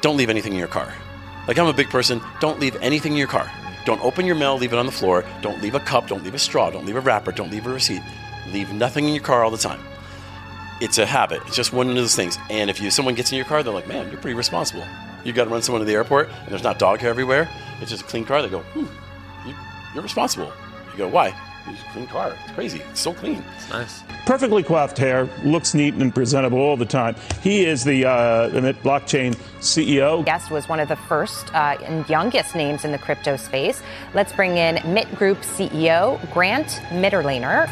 don't leave anything in your car. Like I'm a big person, don't leave anything in your car. Don't open your mail, leave it on the floor. Don't leave a cup, don't leave a straw, don't leave a wrapper, don't leave a receipt. Leave nothing in your car all the time. It's a habit. It's just one of those things. And if you someone gets in your car, they're like, "Man, you're pretty responsible." You got to run someone to the airport, and there's not dog hair everywhere. It's just a clean car. They go, "Hmm, you, you're responsible." You go, "Why?" It's a clean car. It's crazy. It's so clean. It's nice. perfectly coiffed hair, looks neat and presentable all the time. He is the uh, Emit blockchain CEO. Guest was one of the first uh, and youngest names in the crypto space. Let's bring in Mitt Group CEO Grant Mitterlehner.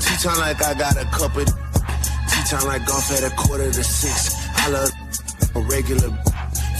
T-time like I got a couple. T-time like golf at a quarter to six. I love a regular.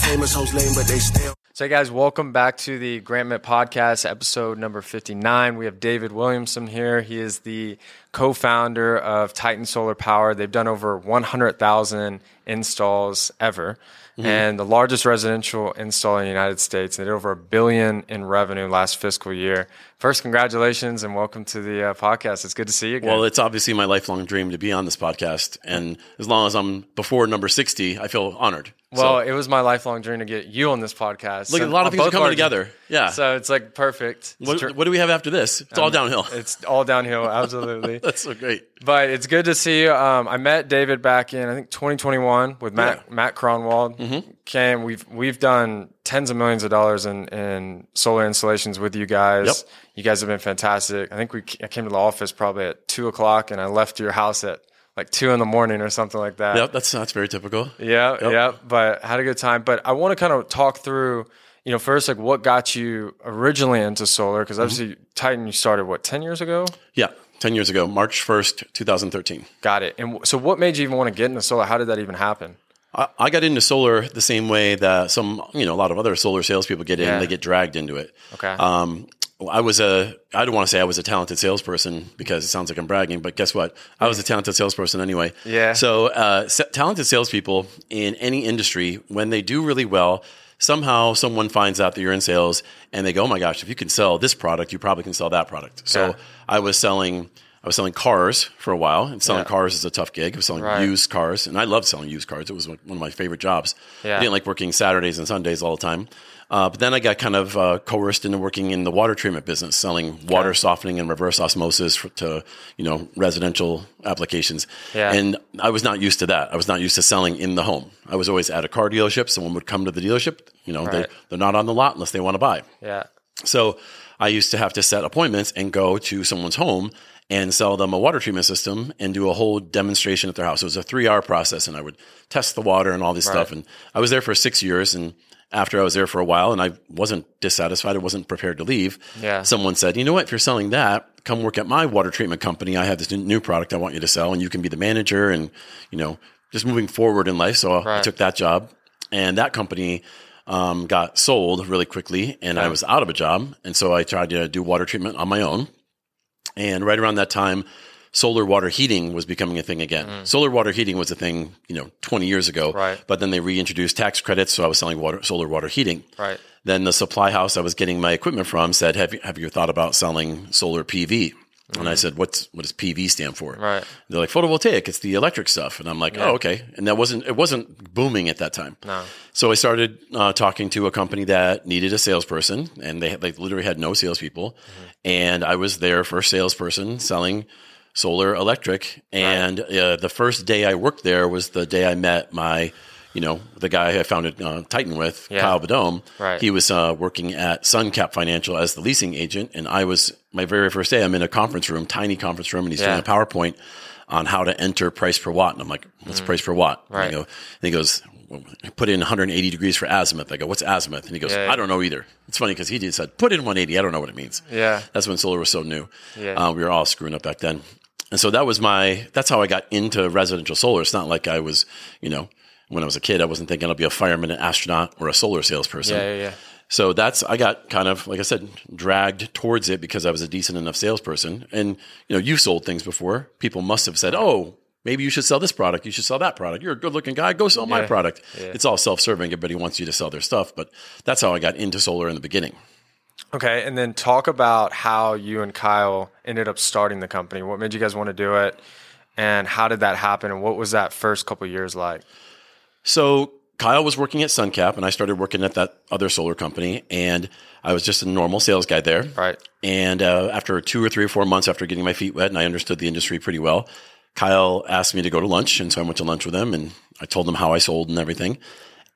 Famous hoes lame, but they still. So, hey guys, welcome back to the Grant Mitt Podcast, episode number 59. We have David Williamson here. He is the co founder of Titan Solar Power. They've done over 100,000 installs ever and the largest residential install in the United States. They did over a billion in revenue last fiscal year. First, congratulations and welcome to the uh, podcast. It's good to see you again. Well, it's obviously my lifelong dream to be on this podcast, and as long as I'm before number sixty, I feel honored. Well, So- it was my lifelong dream to get you on this podcast. Look, a lot of things are coming together. Yeah. So it's like perfect. What, what do we have after this? It's all downhill. It's all downhill, absolutely. That's so great. but it's good to see you. Um, I met David back in I think 2021 with Matt Yeah. Mm-hmm. Matt Cronwald. Came we've we've done tens of millions of dollars in, in solar installations with you guys. Yep. You guys have been fantastic. I think we I came to the office probably at two o'clock, and I left your house at like two in the morning or something like that. Yep, that's that's very typical. Yeah, Yep. yeah, but had a good time. But I want to kind of talk through, you know, first like what got you originally into solar because obviously Titan you started what ten years ago. Yeah, ten years ago, March first, two thousand thirteen. Got it. And so, what made you even want to get into solar? How did that even happen? I, I got into solar the same way that some, you know, a lot of other solar salespeople get in. Yeah. They get dragged into it. Okay. Um, I was a, I don't want to say I was a talented salesperson because it sounds like I'm bragging, but guess what? I was a talented salesperson anyway. Yeah. So, uh, sa- talented salespeople in any industry, when they do really well, somehow someone finds out that you're in sales and they go, oh my gosh, if you can sell this product, you probably can sell that product. So Yeah. I was selling, I was selling cars for a while and selling Yeah. cars is a tough gig. I was selling Right. used cars and I loved selling used cars. It was one of my favorite jobs. Yeah. I didn't like working Saturdays and Sundays all the time. Uh, but then I got kind of uh, coerced into working in the water treatment business, selling water softening and reverse osmosis for, to you know residential applications. Yeah. And I was not used to that. I was not used to selling in the home. I was always at a car dealership. Someone would come to the dealership. You know, they, Right. they're not on the lot unless they want to buy. Yeah. So I used to have to set appointments and go to someone's home and sell them a water treatment system and do a whole demonstration at their house. It was a three hour process and I would test the water and all this stuff. And I was there for six years. And after I was there for a while and I wasn't dissatisfied, I wasn't prepared to leave. Yeah. Someone said, you know what, if you're selling that, come work at my water treatment company. I have this new product I want you to sell and you can be the manager and, you know, just moving forward in life. So I took that job and that company um, got sold really quickly and I was out of a job. And so I tried to do water treatment on my own. And right around that time, solar water heating was becoming a thing again. Solar water heating was a thing, you know, 20 years ago. Mm. Right. But then they reintroduced tax credits. So I was selling water, solar water heating. Right. Then the supply house I was getting my equipment from said, have you, have you thought about selling solar PV? And I said, what's, what does PV stand for? Mm. Right. They're like photovoltaic. It's the electric stuff. And I'm like, oh, okay. And that wasn't, it wasn't booming at that time. No. So I started uh, talking to a company that needed a salesperson, and they they literally had no salespeople, Mm-hmm. and I was their first salesperson selling solar electric. And uh, the first day I worked there was the day I met my, you know, the guy I founded uh, Titan with, Yeah. Kyle Badome. Right. He was uh, working at SunCap Financial as the leasing agent, and I was my very first day. I'm in a conference room, tiny conference room, and he's Yeah. doing a PowerPoint on how to enter price per watt, and I'm like, what's price per watt? And I Mm. Right. go, and he goes, well, put in 180 degrees for azimuth. I go, what's azimuth? And he goes, Yeah, yeah. I don't know either. It's funny because he just said, put in 180. I don't know what it means. Yeah. That's when solar was so new. Yeah. Uh, we were all screwing up back then. And so that was my, that's how I got into residential solar. It's not like I was, you know, when I was a kid, I wasn't thinking I'll be a fireman, an astronaut, or a solar salesperson. Yeah, yeah, yeah. So that's I got kind of like I said dragged towards it because I was a decent enough salesperson. And you know, you've sold things before. People must have said, "Oh, maybe you should sell this product. You should sell that product. You're a good-looking guy. Go sell my Yeah. product." It's all self-serving. Everybody wants you to sell their stuff, but that's how I got into solar in the beginning. Okay, and then talk about how you and Kyle ended up starting the company. What made you guys want to do it, and how did that happen? And what was that first couple years like? So Kyle was working at Suncap, and I started working at that other solar company, and I was just a normal sales guy there. Right. And uh, after two or three or four months after getting my feet wet, and I understood the industry pretty well, Kyle asked me to go to lunch, and so I went to lunch with him, and I told him how I sold and everything.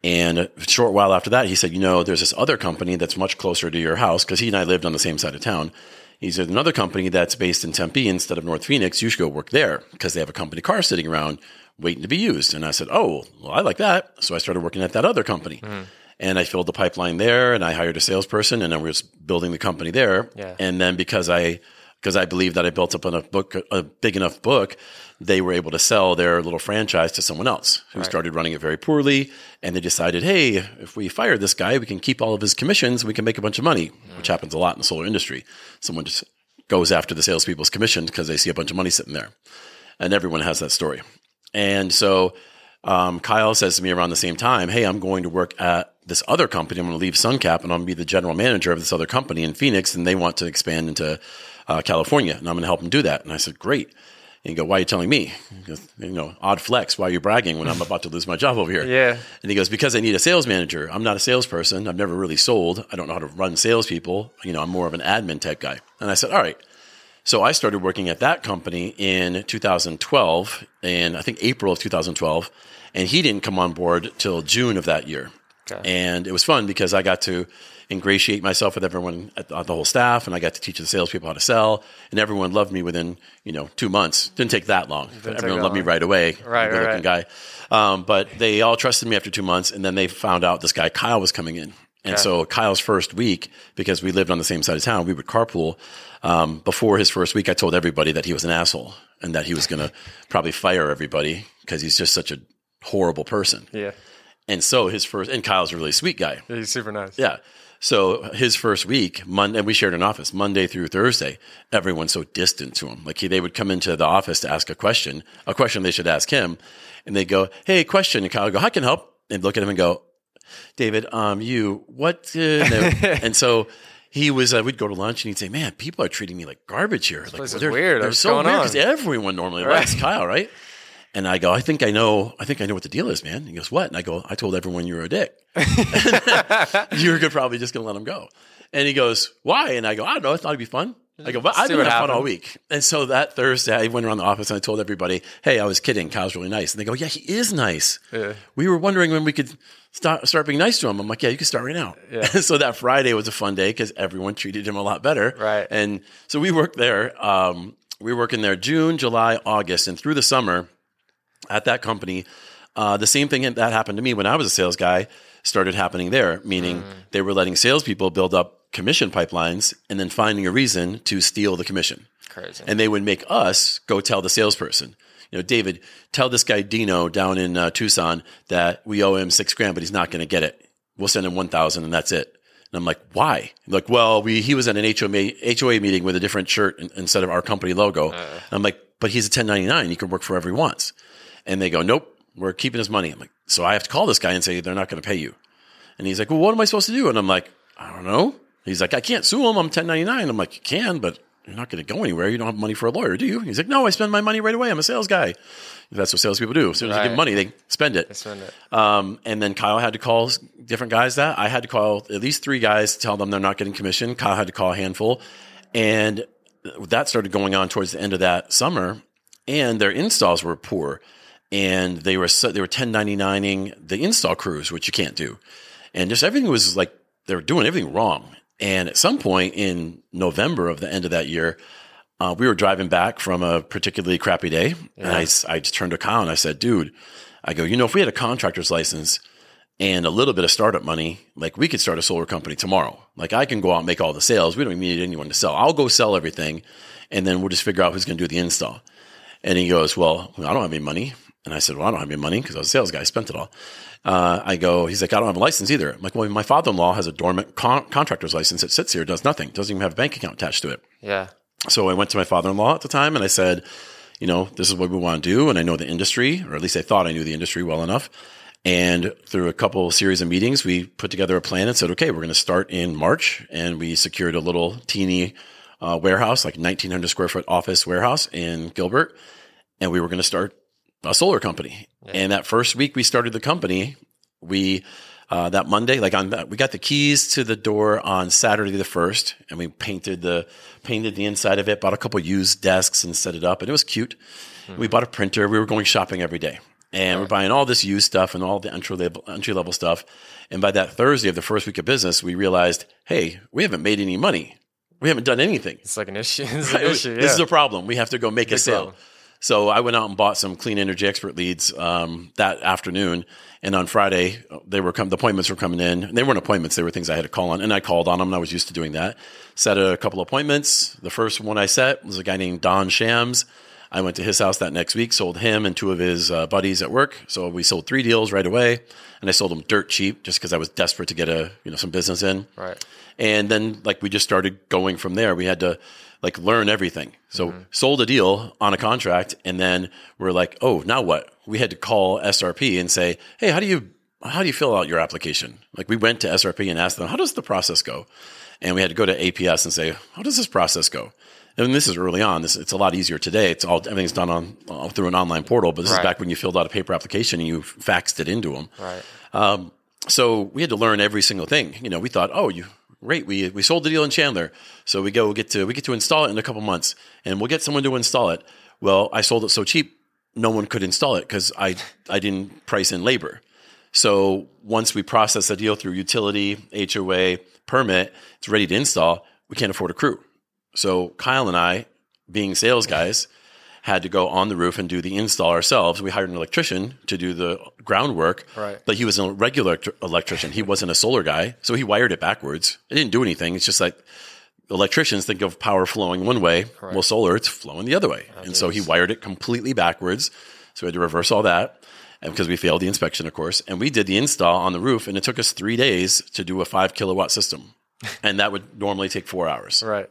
And a short while after that, he said, "You know, there's this other company that's much closer to your house because he and I lived on the same side of town." He said, "Another company that's based in Tempe instead of North Phoenix. You should go work there because they have a company car sitting around waiting to be used." And I said, "Oh, well, I like that." So I started working at that other company. Hmm. And I filled the pipeline there, and I hired a salesperson, and then we were building the company there. Yeah. And then because I because I believe that I built up enough book, a big enough book, they were able to sell their little franchise to someone else who started running it very poorly. And they decided, hey, if we fire this guy, we can keep all of his commissions. We can make a bunch of money, which happens a lot in the solar industry. Someone just goes after the salespeople's commission because they see a bunch of money sitting there. And everyone has that story. And so um, Kyle says to me around the same time, Hey, I'm going to work at this other company. I'm going to leave Suncap and I'm going to be the general manager of this other company in Phoenix. And they want to expand into uh, California. And I'm going to help them do that. And I said, Great. And he go, Why are you telling me? Goes, You know, odd flex. Why are you bragging when I'm about to lose my job over here? Yeah. And he goes, Because I need a sales manager. I'm not a salesperson. I've never really sold. I don't know how to run salespeople. You know, I'm more of an admin type guy. And I said, All right. So I started working at that company in 2012, in I think April of 2012, and he didn't come on board till June of that year. Okay. And it was fun because I got to ingratiate myself with everyone at the, the whole staff, and I got to teach the salespeople how to sell, and everyone loved me within you know two months. Didn't take that long. everyone loved me right away. Right, good right, looking guy. Um, but they all trusted me after two months, and then they found out this guy Kyle was coming in. And Okay. so Kyle's first week, because we lived on the same side of town, we would carpool. Um, before his first week, I told everybody that he was an asshole and that he was going to probably fire everybody because he's just such a horrible person. Yeah. And so his first, and Kyle's a really sweet guy. He's super nice. Yeah. So his first week, Monday, and we shared an office Monday through Thursday. Everyone's so distant to him. Like he, they would come into the office to ask a question, a question they should ask him, and they go, "Hey, question." And Kyle would go, "I can help." And look at him and go, "David, um, you what?" Uh, no." and so he was. Uh, we'd go to lunch and he'd say, "Man, people are treating me like garbage here. Like place is they're, weird. They're What's so going weird because everyone normally likes Kyle, right?" And I go, I think I know. I think I know what the deal is, man. He goes, what? And I go, I told everyone you were a dick. You're probably just gonna let him go. And he goes, why? And I go, I don't know. I thought it'd be fun. I go, but I've been having fun all week. And so that Thursday, I went around the office and I told everybody, hey, I was kidding. Kyle's really nice. And they go, yeah, he is nice. Yeah. We were wondering when we could start, start being nice to him. I'm like, yeah, you can start right now. Yeah. so that Friday was a fun day because everyone treated him a lot better. Right. And so we worked there. Um, we were working there June, July, August, and through the summer at that company. Uh, the same thing that happened to me when I was a sales guy started happening there, meaning they were letting salespeople build up commission pipelines and then finding a reason to steal the commission. Crazy. And they would make us go tell the salesperson, you know, David, tell this guy Dino down in uh, Tucson that we owe him six grand, but he's not going to get it. We'll send him 1,000 and that's it. And I'm like, why? Like, well, we, he was at an HOA, HOA meeting with a different shirt in- instead of our company logo. And I'm like, but he's a 1099. He can work for whatever he wants. And they go, nope, we're keeping his money. I'm like, so I have to call this guy and say, they're not going to pay you. And he's like, well, what am I supposed to do? And I'm like, I don't know. He's like, I can't sue him. I'm 1099. I'm like, you can, but you're not going to go anywhere. You don't have money for a lawyer, do you? He's like, no, I spend my money right away. I'm a sales guy. That's what salespeople do. As soon as they Right. give money, they spend it. Spend it. Um, and then Kyle had to call different guys that I had to call at least three guys to tell them they're not getting commission. Kyle had to call a handful. And that started going on towards the end of that summer. And their installs were poor. And they were, so, they were 1099ing the install crews, which you can't do. And just everything was like, they were doing everything wrong. And at some point in November of the end of that year, uh, we were driving back from a particularly crappy day, and I just turned to Kyle and I said, "Dude, I go, you know, if we had a contractor's license and a little bit of startup money, like we could start a solar company tomorrow. Like I can go out and make all the sales. We don't even need anyone to sell. I'll go sell everything, and then we'll just figure out who's going to do the install." And he goes, "Well, I don't have any money." And I said, "Well, I don't have any money because I was a sales guy. I spent it all." Uh, I go, he's like, I don't have a license either. I'm like, well, my father-in-law has a dormant con- contractor's license that sits here, does nothing, doesn't even have a bank account attached to it. Yeah. So I went to my father in law at the time and I said, you know, this is what we want to do. And I know the industry, or at least I thought I knew the industry well enough. And through a couple series of meetings, we put together a plan and said, okay, we're going to start in March. And we secured a little teeny uh, warehouse, like 1900 square foot office warehouse in Gilbert. And we were going to start a solar company. And that first week we started the company, We uh, that Monday, like on that, we got the keys to the door on Saturday the first, and we painted the painted the inside of it. Bought a couple used desks and set it up, and it was cute. We bought a printer. We were going shopping every day, and we're buying all this used stuff and all the entry level entry level stuff. And by that Thursday of the first week of business, we realized, hey, we haven't made any money. We haven't done anything. It's like an issue. It's Right? an issue. This is a problem. We have to go make a sale. problem. So I went out and bought some clean energy expert leads um, that afternoon, and on Friday they were come. The appointments were coming in. They weren't appointments; they were things I had to call on, and I called on them. And I was used to doing that. Set a couple appointments. The first one I set was a guy named Don Shams. I went to his house that next week, sold him and two of his uh, buddies at work. So we sold three deals right away, and I sold them dirt cheap just because I was desperate to get a you know some business in. Right. And then like we just started going from there. We had to like learn everything. So sold a deal on a contract and then we're like, "Oh, now what?" We had to call SRP and say, "Hey, how do you how do you fill out your application?" Like we went to SRP and asked them, "How does the process go?" And we had to go to APS and say, "How does this process go?" And this is early on. This it's a lot easier today. It's all everything's done on uh, through an online portal. But this Right. is back when you filled out a paper application and you faxed it into them. Right. So we had to learn every single thing. You know, we thought, oh, you great, we we sold the deal in Chandler, so we go get to we get to install it in a couple months, and we'll get someone to install it. Well, I sold it so cheap, no one could install it because I I didn't price in labor. So once we process the deal through utility, HOA, permit, it's ready to install. We can't afford a crew. So Kyle and I, being sales guys, had to go on the roof and do the install ourselves. We hired an electrician to do the groundwork, Right. but he was a regular electrician. He wasn't a solar guy, so he wired it backwards. It didn't do anything. It's just like electricians think of power flowing one way. Well, solar, it's flowing the other way. and so he wired it completely backwards. So we had to reverse all that and because we failed the inspection, of course. And we did the install on the roof, and it took us three days to do a five kilowatt system. and that would normally take four hours Right.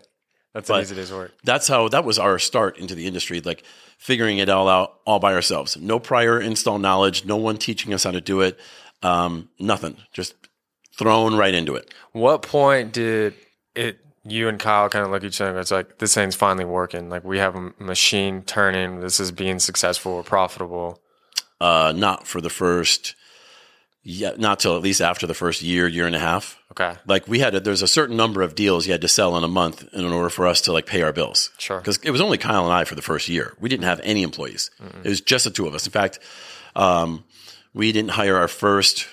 That's an easy day's work. that's how that was our start into the industry like figuring it all out all by ourselves no prior install knowledge no one teaching us how to do it um, nothing just thrown right into it What point did it? You and Kyle kind of look at each other. and It's like this thing's finally working. Like we have a machine turning. This is being successful or profitable. uh, not for the first yeah not till at least after the first year year and a half Okay. like we had a, there's a certain number of deals you had to sell in a month in order for us to like pay our bills Sure. because it was only kyle and i for the first year we didn't have any employees it was just the two of us in fact um, we didn't hire our first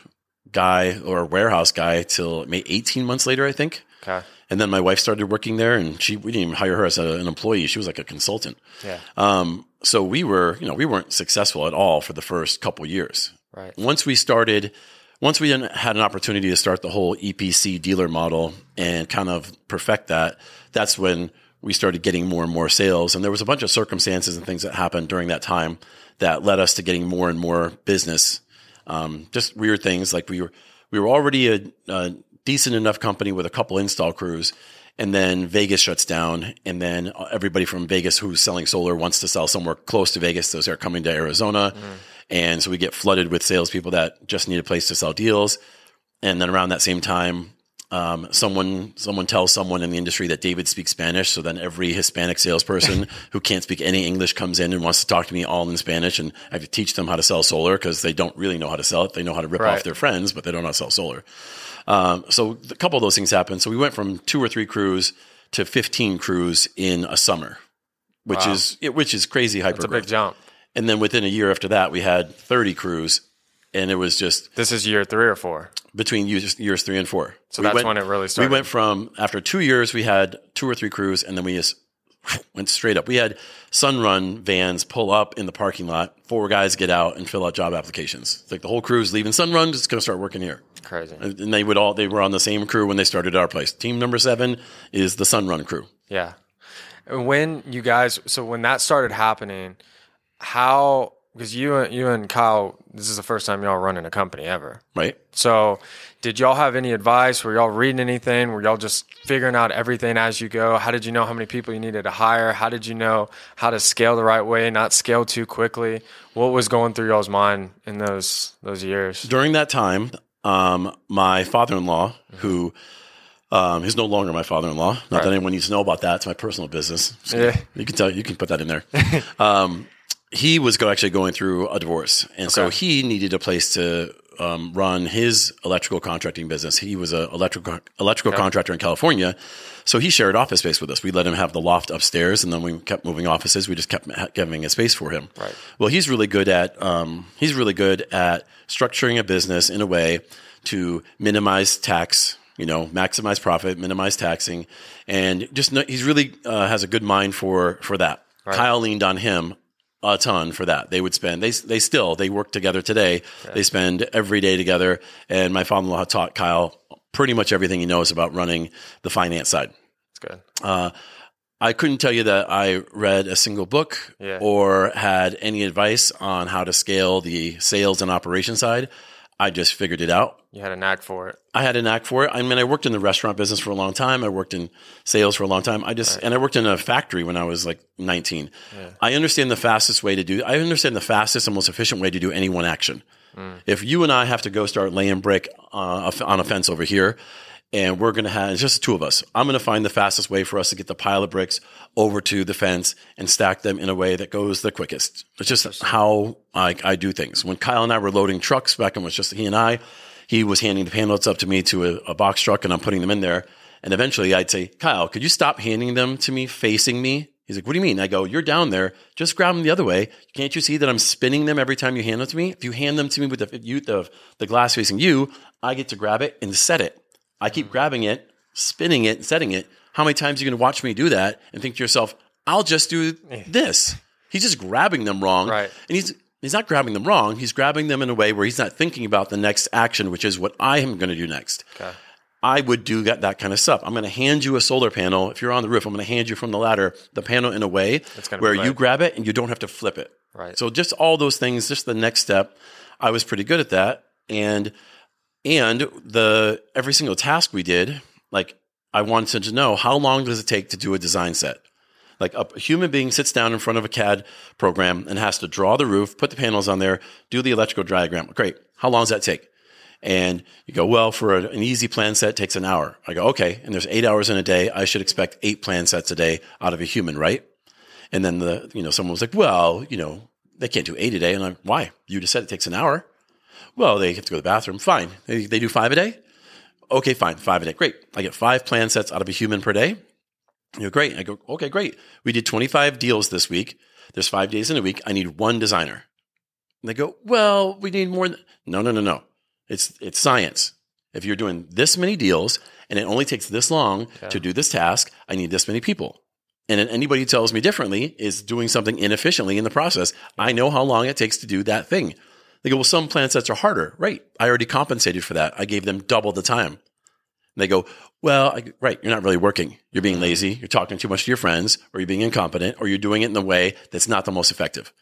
guy or warehouse guy till maybe 18 months later i think Okay. and then my wife started working there and she we didn't even hire her as a, an employee she was like a consultant Yeah. um, so we were you know we weren't successful at all for the first couple years Right. once we started once we had an opportunity to start the whole EPC dealer model and kind of perfect that, that's when we started getting more and more sales. And there was a bunch of circumstances and things that happened during that time that led us to getting more and more business. Um, just weird things like we were we were already a, a decent enough company with a couple install crews. And then Vegas shuts down, and then everybody from Vegas who's selling solar wants to sell somewhere close to Vegas. Those are coming to Arizona. And so we get flooded with salespeople that just need a place to sell deals. And then around that same time, um, someone someone tells someone in the industry that David speaks Spanish. So then every Hispanic salesperson who can't speak any English comes in and wants to talk to me all in Spanish, and I have to teach them how to sell solar because they don't really know how to sell it. They know how to rip Right. off their friends, but they don't know how to sell solar. Um, so a couple of those things happened. So we went from two or three crews to fifteen crews in a summer, which Wow. is which is crazy hyper. It's a big jump. And then within a year after that, we had 30 crews, and it was just This is year three or four. between years, years three and four. So that's when it really started. We went from after two years, we had two or three crews, and then we just went straight up. We had Sunrun vans pull up in the parking lot, four guys get out and fill out job applications. It's like the whole crew's leaving Sunrun, just going to start working here. Crazy. And and they would all they were on the same crew when they started our place. Team number seven is the Sunrun crew. Yeah. When you guys, so when that started happening, how? Because you and you and Kyle, this is the first time y'all running a company ever. Right? So, did y'all have any advice? Were y'all reading anything? Were y'all just figuring out everything as you go? How did you know how many people you needed to hire? How did you know how to scale the right way, not scale too quickly? What was going through y'all's mind in those those years? during that time, um, my father-in-law, who um, is no longer my father-in-law, not Right. that anyone needs to know about that. It's my personal business. So Yeah. You can tell. You can put that in there. um, he was go, actually going through a divorce, and so he needed a place to um, run his electrical contracting business. He was an electrical electrical contractor in California, so he shared office space with us. We let him have the loft upstairs, and then we kept moving offices. We just kept ha- giving a space for him. Right. Well, he's really good at um, he's really good at structuring a business in a way to minimize tax. You know, maximize profit, minimize taxing, and just know, he's really uh, has a good mind for for that. Kyle leaned on him a ton for that. They would spend they they still they work together today. They spend every day together. And my father-in-law taught Kyle pretty much everything he knows about running the finance side. It's good. Uh, I couldn't tell you that I read a single book Yeah. or had any advice on how to scale the sales and operation side. I just figured it out. You had a knack for it. I had a knack for it. I mean, I worked in the restaurant business for a long time. I worked in sales for a long time. I just, and I worked in a factory when I was like 19. I understand the fastest way to do, I understand the fastest and most efficient way to do any one action. If you and I have to go start laying brick uh, on a fence over here, and we're going to have, it's just the two of us. I'm going to find the fastest way for us to get the pile of bricks over to the fence and stack them in a way that goes the quickest. It's just how I, I do things. When Kyle and I were loading trucks back when it was just he and I, he was handing the panels up to me to a, a box truck and I'm putting them in there. And eventually I'd say, Kyle, could you stop handing them to me facing me? He's like, what do you mean? I go, you're down there. Just grab them the other way. Can't you see that I'm spinning them every time you hand them to me? If you hand them to me with the, you, the, the glass facing you, I get to grab it and set it. I keep grabbing it, spinning it, and setting it. How many times are you going to watch me do that and think to yourself, I'll just do this? He's just grabbing them wrong. Right. And he's, he's not grabbing them wrong. He's grabbing them in a way where he's not thinking about the next action, which is what I am going to do next. I would do that, that kind of stuff. I'm going to hand you a solar panel. If you're on the roof, I'm going to hand you from the ladder the panel in a way where you grab it and you don't have to flip it. Right. So just all those things, just the next step. I was pretty good at that. And and the every single task we did, like I wanted to know how long does it take to do a design set? Like a, human being sits down in front of a CAD program and has to draw the roof, put the panels on there, do the electrical diagram. Great. How long does that take? And you go, well, for an easy plan set takes an hour. I go, okay. And there's eight hours in a day. I should expect eight plan sets a day out of a human, right? And then the, you know, someone was like, well, you know, they can't do eight a day. And I'm, like, why? You just said it takes an hour. Well, they have to go to the bathroom. Fine. They, they do five a day. Okay, fine. Five a day. Great. I get five plan sets out of a human per day. You go, great. I go, okay, great. We did 25 deals this week. There's five days in a week. I need one designer. And they go, well, we need more. No, no, no, no. It's, it's science. If you're doing this many deals and it only takes this long to do this task, I need this many people. And anybody who tells me differently is doing something inefficiently in the process. I know how long it takes to do that thing. They go, well, some plan sets are harder. Right. I already compensated for that. I gave them double the time. And they go, well, I, right, you're not really working. You're being mm-hmm. lazy. You're talking too much to your friends, or you're being incompetent, or you're doing it in a way that's not the most effective.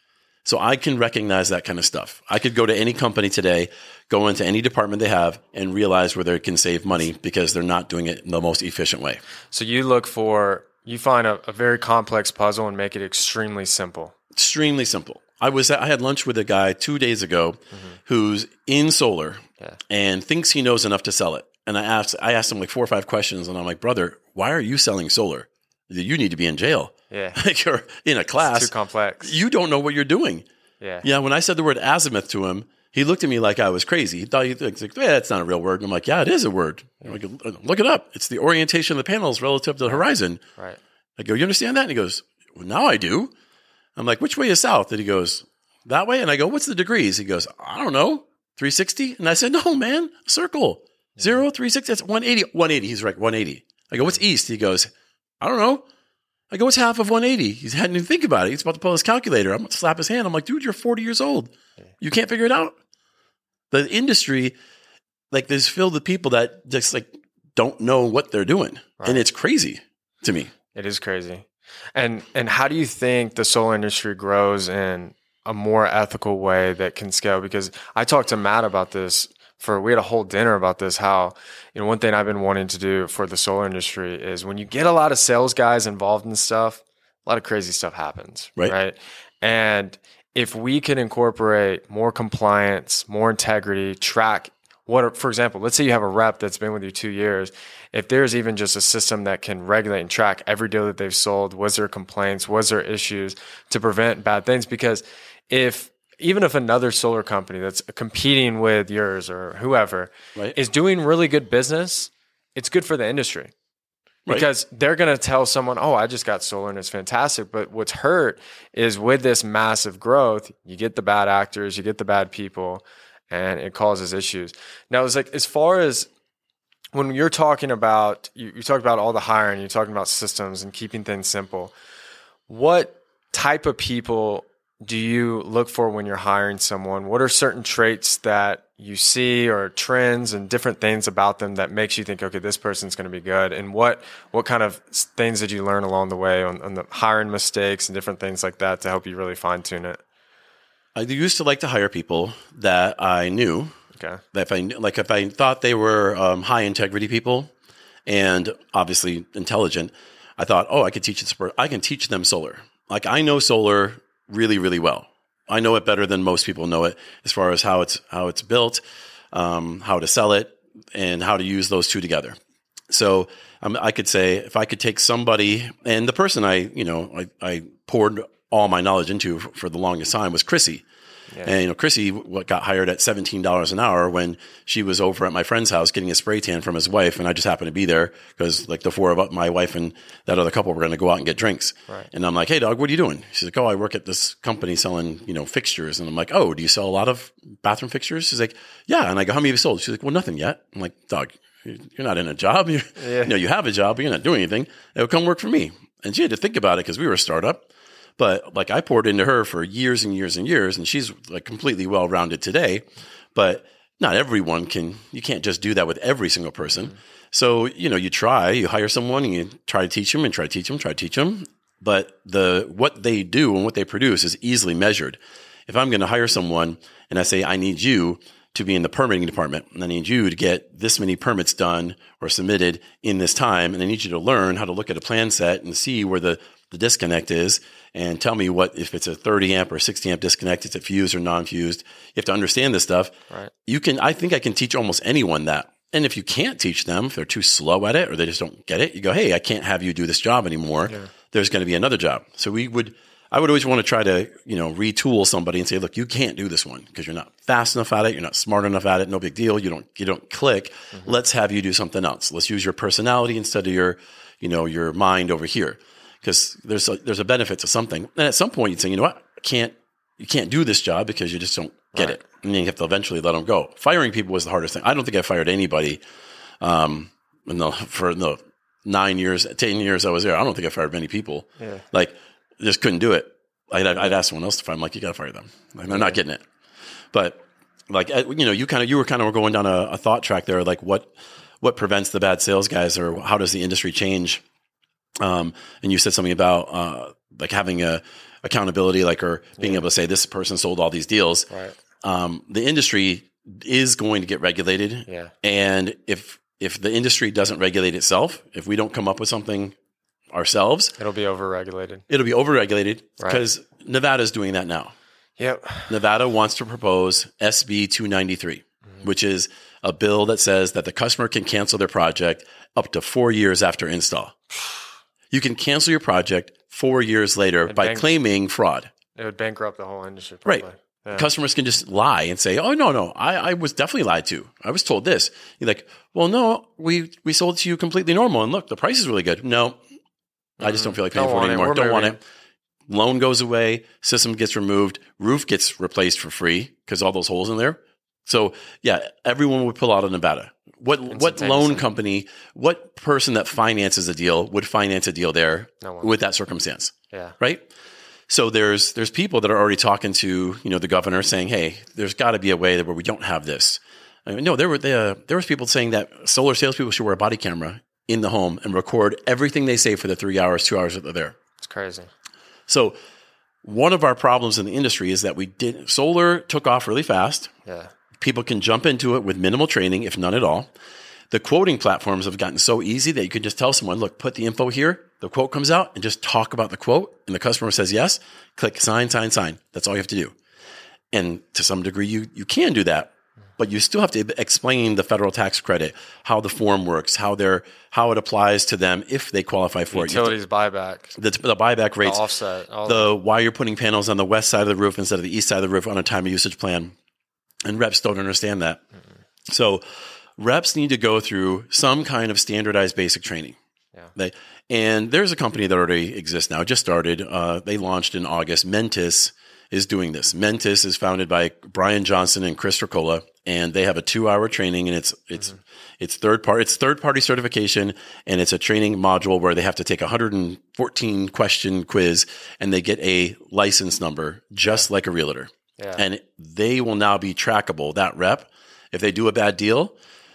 So I can recognize that kind of stuff. I could go to any company today, go into any department they have, and realize where they can save money because they're not doing it in the most efficient way. So you look for you find a, a very complex puzzle and make it extremely simple. extremely simple. I was I had lunch with a guy two days ago mm-hmm. who's in solar and thinks he knows enough to sell it. And I asked I asked him like four or five questions, and I'm like, brother, why are you selling solar? You need to be in jail. Yeah. like you're in a class. Too complex. You don't know what you're doing. Yeah. Yeah. When I said the word azimuth to him, he looked at me like I was crazy. He thought he was like, yeah, that's not a real word. And I'm like, yeah, it is a word. I'm like, look it up. It's the orientation of the panels relative to the horizon. Right. I go, you understand that? And he goes, well, now I do. I'm like, which way is south? And he goes, that way. And I go, what's the degrees? He goes, I don't know, 360. And I said, no, man, circle. Zero, 360, that's 180. 180. He's right, 180. I go, what's east? He goes, I don't know. I go, what's half of 180? He hadn't even think about it. He's about to pull his calculator. I'm going to slap his hand. I'm like, dude, you're 40 years old. You can't figure it out. The industry, like, there's filled with people that just like don't know what they're doing. And it's crazy to me. It is crazy. And and how do you think the solar industry grows in a more ethical way that can scale? Because I talked to Matt about this for we had a whole dinner about this. How you know one thing I've been wanting to do for the solar industry is when you get a lot of sales guys involved in stuff, a lot of crazy stuff happens, Right. Right. And if we can incorporate more compliance, more integrity, track what, for example, let's say you have a rep that's been with you two years. If there's even just a system that can regulate and track every deal that they've sold, was there complaints, was there issues to prevent bad things? Because if even if another solar company that's competing with yours or whoever Right. is doing really good business, it's good for the industry. Right. Because they're going to tell someone, oh, I just got solar and it's fantastic. But what's hurt is with this massive growth, you get the bad actors, you get the bad people, and it causes issues. Now, it's like, as far as when you're talking about, you, you talk about all the hiring, you're talking about systems and keeping things simple. What type of people do you look for when you're hiring someone? What are certain traits that you see or trends and different things about them that makes you think, okay, this person's going to be good? And what what kind of things did you learn along the way on, on the hiring mistakes and different things like that to help you really fine tune it? I used to like to hire people that I knew Okay. that if I like if I thought they were um, high integrity people and obviously intelligent, I thought, oh, I could teach this. per- I can teach them solar. Like I know solar really, really well. I know it better than most people know it as far as how it's how it's built, um, how to sell it, and how to use those two together. So um, I could say if I could take somebody and the person I you know I, I poured all my knowledge into for, for the longest time was Chrissy. And you know, Chrissy what got hired at seventeen dollars an hour when she was over at my friend's house getting a spray tan from his wife, and I just happened to be there because like the four of us, my wife and that other couple were going to go out and get drinks. Right. And I'm like, "Hey, dog, what are you doing?" She's like, "Oh, I work at this company selling you know fixtures." And I'm like, "Oh, do you sell a lot of bathroom fixtures?" She's like, "Yeah." And I go, "How many have you sold?" She's like, "Well, nothing yet." I'm like, "Dog, you're not in a job. You're, You know, you have a job, but you're not doing anything. It would come work for me." And she had to think about it because we were a startup. But like I poured into her for years and years and years, and she's like completely well rounded today. But not everyone can. You can't just do that with every single person. So you know, you try. You hire someone, and you try to teach them, and try to teach them, try to teach them. But the what they do and what they produce is easily measured. If I'm going to hire someone, and I say I need you to be in the permitting department, and I need you to get this many permits done or submitted in this time, and I need you to learn how to look at a plan set and see where the the disconnect is and tell me what if it's a 30 amp or 60 amp disconnect is it fused or non-fused? You have to understand this stuff. Right. you can i think i can teach almost anyone that. And if you can't teach them if they're too slow at it or they just don't get it you go hey i can't have you do this job anymore. There's going to be another job. So we would i would always want to try to you know retool somebody and say look you can't do this one because you're not fast enough at it you're not smart enough at it no big deal you don't you don't click. Mm-hmm. Let's have you do something else. Let's use your personality instead of your you know your mind over here because there's a, there's a benefit to something. And at some point, you'd say, you know what, I can't you can't do this job because you just don't get it, and then you have to eventually let them go. Firing people was the hardest thing. I don't think I fired anybody um, in the for the nine years, ten years I was there. I don't think I fired many people. Yeah. Like just couldn't do it. I'd, I'd ask someone else to fire. I'm like, you got to fire them. Like, they're not getting it. But like uh, you know, you kind of you were kind of going down a, a thought track there, like what what prevents the bad sales guys, or how does the industry change? Um, and you said something about uh, like having a accountability, like or being able to say this person sold all these deals. Right. Um, the industry is going to get regulated, Yeah. and if if the industry doesn't regulate itself, if we don't come up with something ourselves, It'll be overregulated. it'll be overregulated Right. because Nevada's doing that now. Yep. Nevada wants to propose SB 293, which is a bill that says that the customer can cancel their project up to four years after install. You can cancel your project four years later by bank- claiming fraud. It would bankrupt the whole industry. Right. Yeah. Customers can just lie and say, "Oh no, no, I, I was definitely lied to. I was told this." You're like, "Well, no, we we sold it to you completely normal, and look, the price is really good." No, I just don't mm-hmm. feel like paying Don't for it want it. anymore. Don't want it. Loan goes away, system gets removed, roof gets replaced for free because all those holes in there. So yeah, everyone would pull out of Nevada. What what loan company, what person that finances a deal would finance a deal there No with that circumstance? Yeah. right? So there's there's people that are already talking to you know the governor saying, hey, there's got to be a way that where we don't have this. I mean, no, there were there, there was people saying that solar salespeople should wear a body camera in the home and record everything they say for the three hours, two hours that they're there. It's crazy. So one of our problems in the industry is that we did solar took off really fast. Yeah. People can jump into it with minimal training, if none at all. The quoting platforms have gotten so easy that you can just tell someone, look, put the info here. The quote comes out and just talk about the quote. And the customer says yes. Click sign, sign, sign. That's all you have to do. And to some degree, you, you can do that. but you still have to explain the federal tax credit, how the form works, how they're how it applies to them if they qualify for it. You Utilities buyback. the, the buyback rates, offset, all the why you're putting panels on the west side of the roof instead of the east side of the roof on a time of usage plan, and reps don't understand that. So reps need to go through some kind of standardized basic training. Yeah. They and there's a company that already exists now. Just started. Uh, they launched in August. Mentis is doing this. Mentis is founded by Brian Johnson and Chris Ricola, and they have a two-hour training, and it's it's it's third part it's third party certification, and it's a training module where they have to take a 114 question quiz, and they get a license number just like a realtor, Yeah. and they will now be trackable. That rep, if they do a bad deal,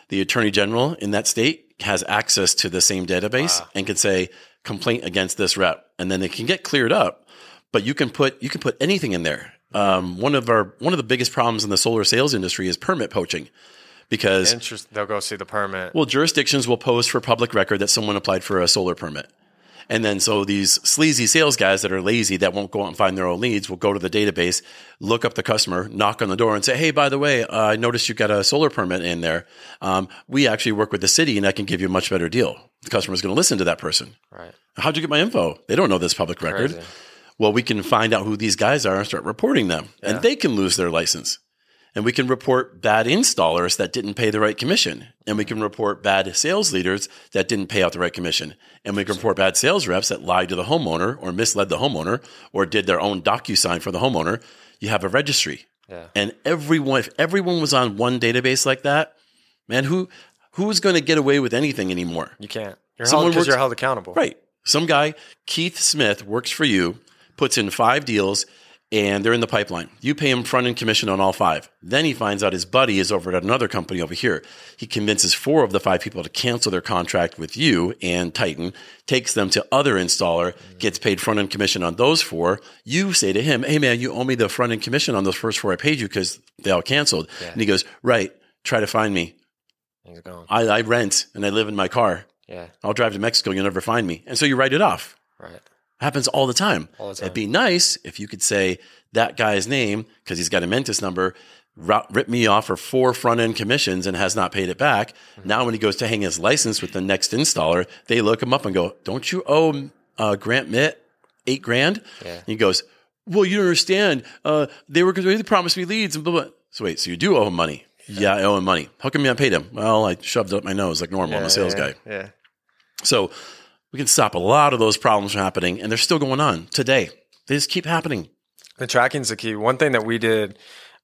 the attorney general in that state has access to the same database and can say complaint against this rep, and then they can get cleared up. But you can put you can put anything in there. Um, one of our one of the biggest problems in the solar sales industry is permit poaching, because Interest. They'll go see the permit. well, jurisdictions will post for public record that someone applied for a solar permit. And then so these sleazy sales guys that are lazy that won't go out and find their own leads will go to the database, look up the customer, knock on the door, and say, "Hey, by the way, uh, I noticed you got a solar permit in there. Um, we actually work with the city, and I can give you a much better deal." The customer is going to listen to that person. Right. How'd you get my info? They don't know this public record. Crazy. Well, we can find out who these guys are and start reporting them, and they can lose their license. And we can report bad installers that didn't pay the right commission. And we can report bad sales leaders that didn't pay out the right commission. And we can report bad sales reps that lied to the homeowner or misled the homeowner or did their own DocuSign for the homeowner. You have a registry. Yeah. And everyone, if everyone was on one database like that, man, who who's going to get away with anything anymore? You can't. You're Someone held because works- you're held accountable. Right. Some guy, Keith Smith, works for you, puts in five deals, and they're in the pipeline. You pay him front end commission on all five. Then he finds out his buddy is over at another company over here. He convinces four of the five people to cancel their contract with you and Titan, takes them to other installer, gets paid front end commission on those four. You say to him, Hey man, you owe me the front end commission on those first four I paid you because they all canceled. And he goes, Right, try to find me. I, I rent and I live in my car. Yeah. I'll drive to Mexico. You'll never find me. And so you write it off. Right. Happens all the time. All the time. It'd be nice if you could say that guy's name because he's got a Mentis number, Ripped me off for four front end commissions and has not paid it back. Mm-hmm. Now, when he goes to hang his license with the next installer, they look him up and go, "Don't you owe uh, Grant Mitt eight grand?" Yeah. And he goes, "Well, you don't understand. Uh, they were going they promised me leads and blah blah." So wait, so you do owe him money? Yeah, I owe him money. How come you haven't paid him? Well, I shoved it up my nose like normal. I'm a sales yeah, guy. Yeah. So we can stop a lot of those problems from happening, and they're still going on today. They just keep happening. The tracking's the key. One thing that we did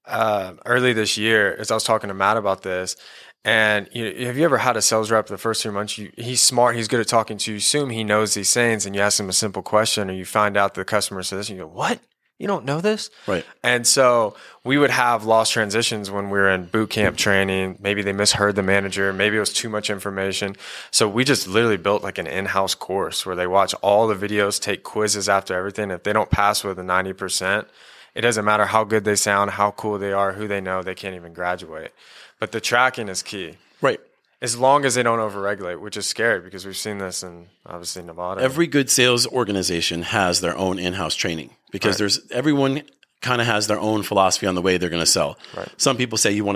uh, early this year is I was talking to Matt about this. And you have you ever had a sales rep the first three months? You, he's smart. He's good at talking to you. Assume he knows these things, and you ask him a simple question, or you find out the customer says, and you go, "What? You don't know this?" Right. And so we would have lost transitions when we were in boot camp training. Maybe they misheard the manager. Maybe it was too much information. So we just literally built like an in-house course where they watch all the videos, take quizzes after everything. If they don't pass with a 90%, it doesn't matter how good they sound, how cool they are, who they know, they can't even graduate. But the tracking is key. Right. As long as they don't overregulate, which is scary because we've seen this in obviously Nevada. Every good sales organization has their own in-house training because there's everyone kind of has their own philosophy on the way they're going to sell. Right. Some people say you want to